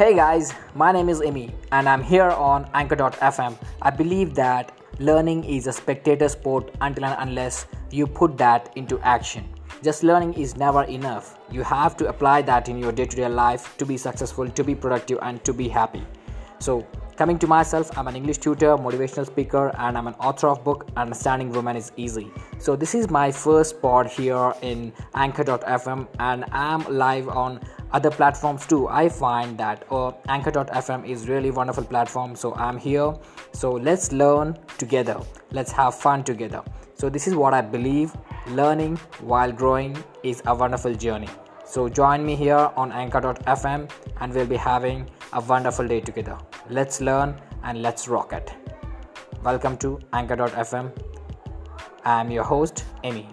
Hey guys, my name is Immy and I'm here on Anchor.fm. I believe that learning is a spectator sport until and unless you put that into action. Just learning is never enough. You have to apply that in your day to day life to be successful, to be productive, and to be happy. So, coming to myself, I'm an English tutor, motivational speaker, and I'm an author of book Understanding Women is Easy. So, this is my first pod here in Anchor.fm, and I'm live on other platforms too. I find that uh, anchor.fm is really wonderful platform so i'm here. So let's learn together. Let's have fun together. So this is what i believe learning while growing is a wonderful journey. So join me here on anchor.fm and we'll be having a wonderful day together. Let's learn and let's rock it. Welcome to anchor.fm i'm your host Immy